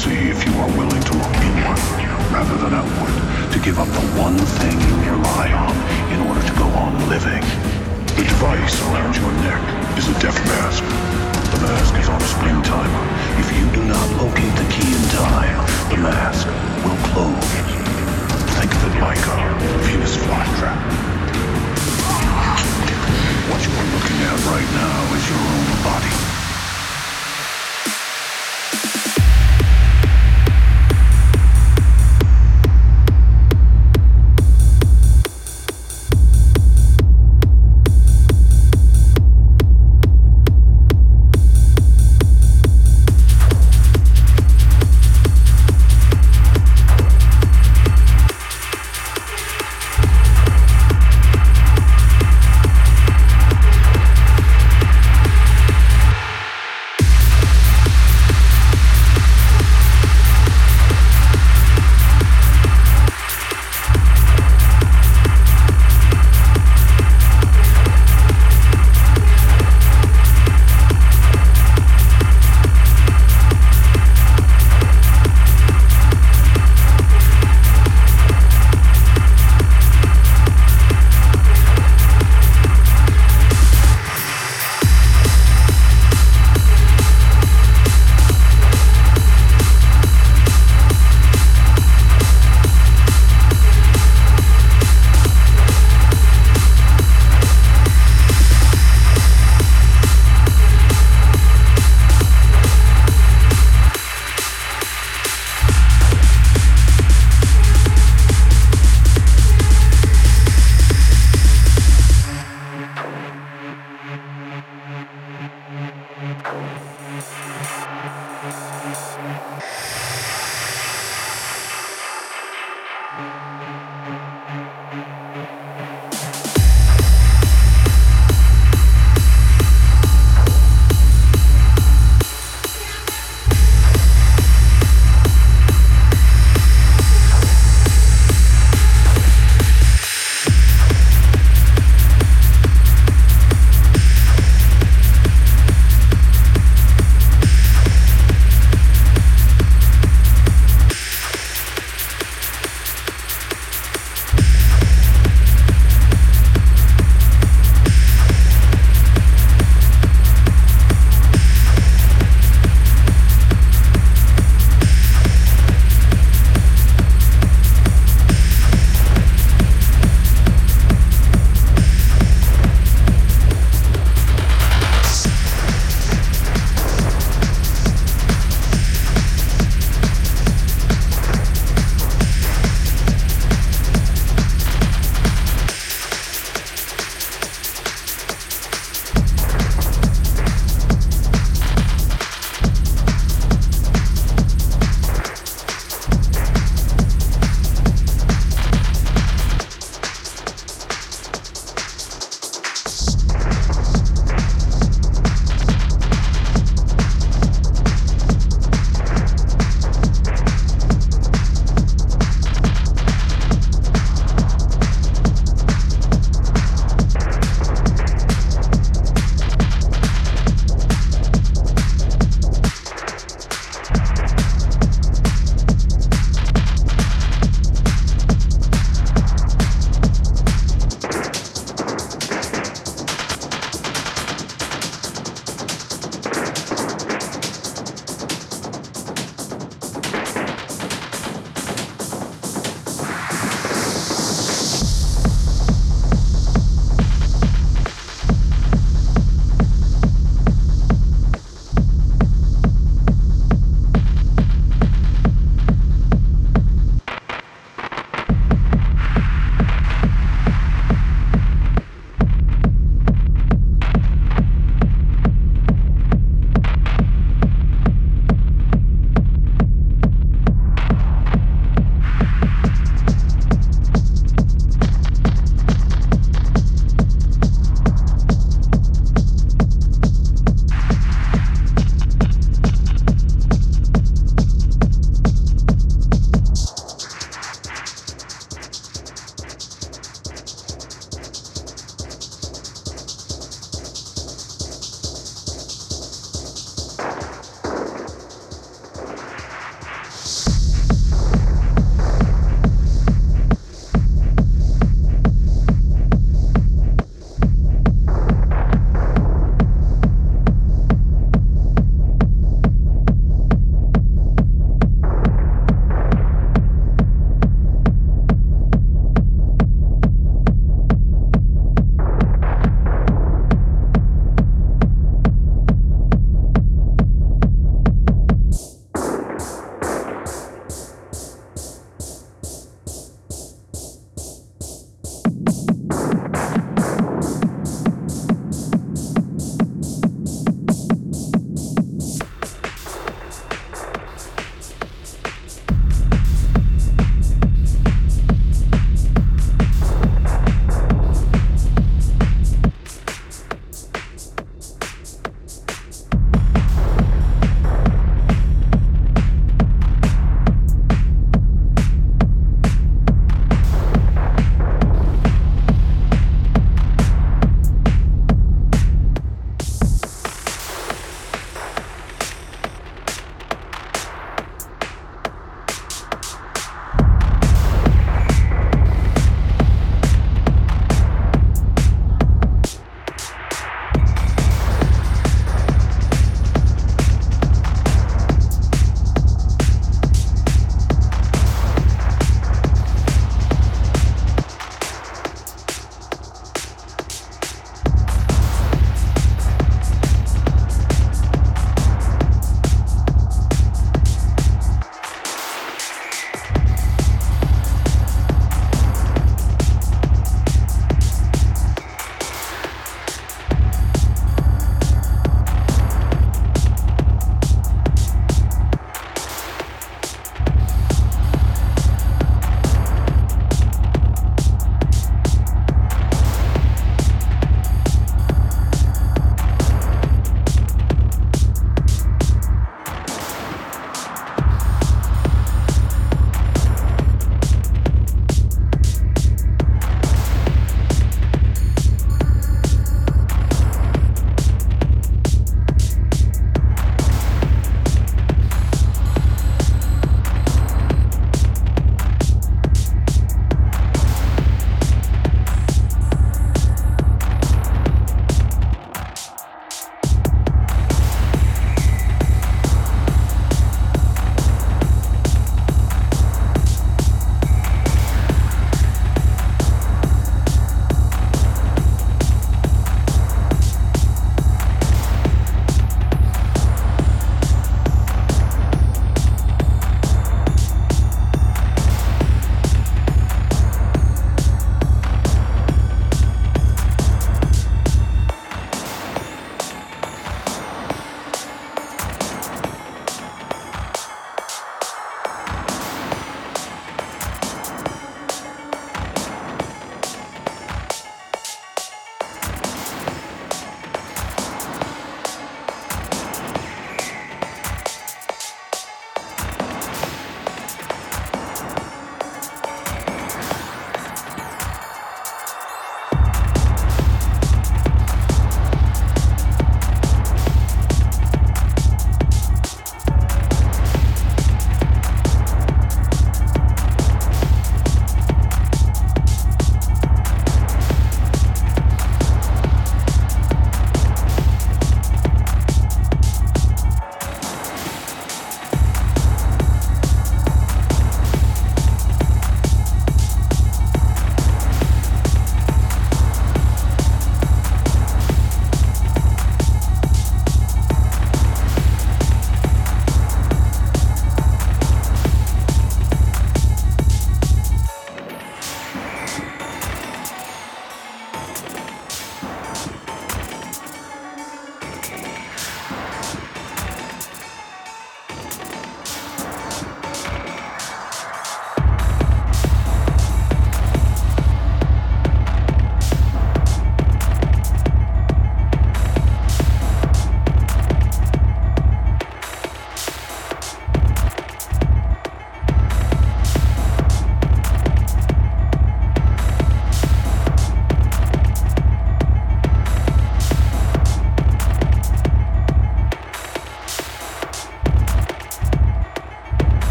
see if you are willing to look inward rather than outward, to give up the one thing you rely on in order to go on living. The device around your neck is a death mask. The mask is on a spring timer. If you do not locate the key in time, the mask will close. Think of it like a Venus flytrap. What you are looking at right now is your own body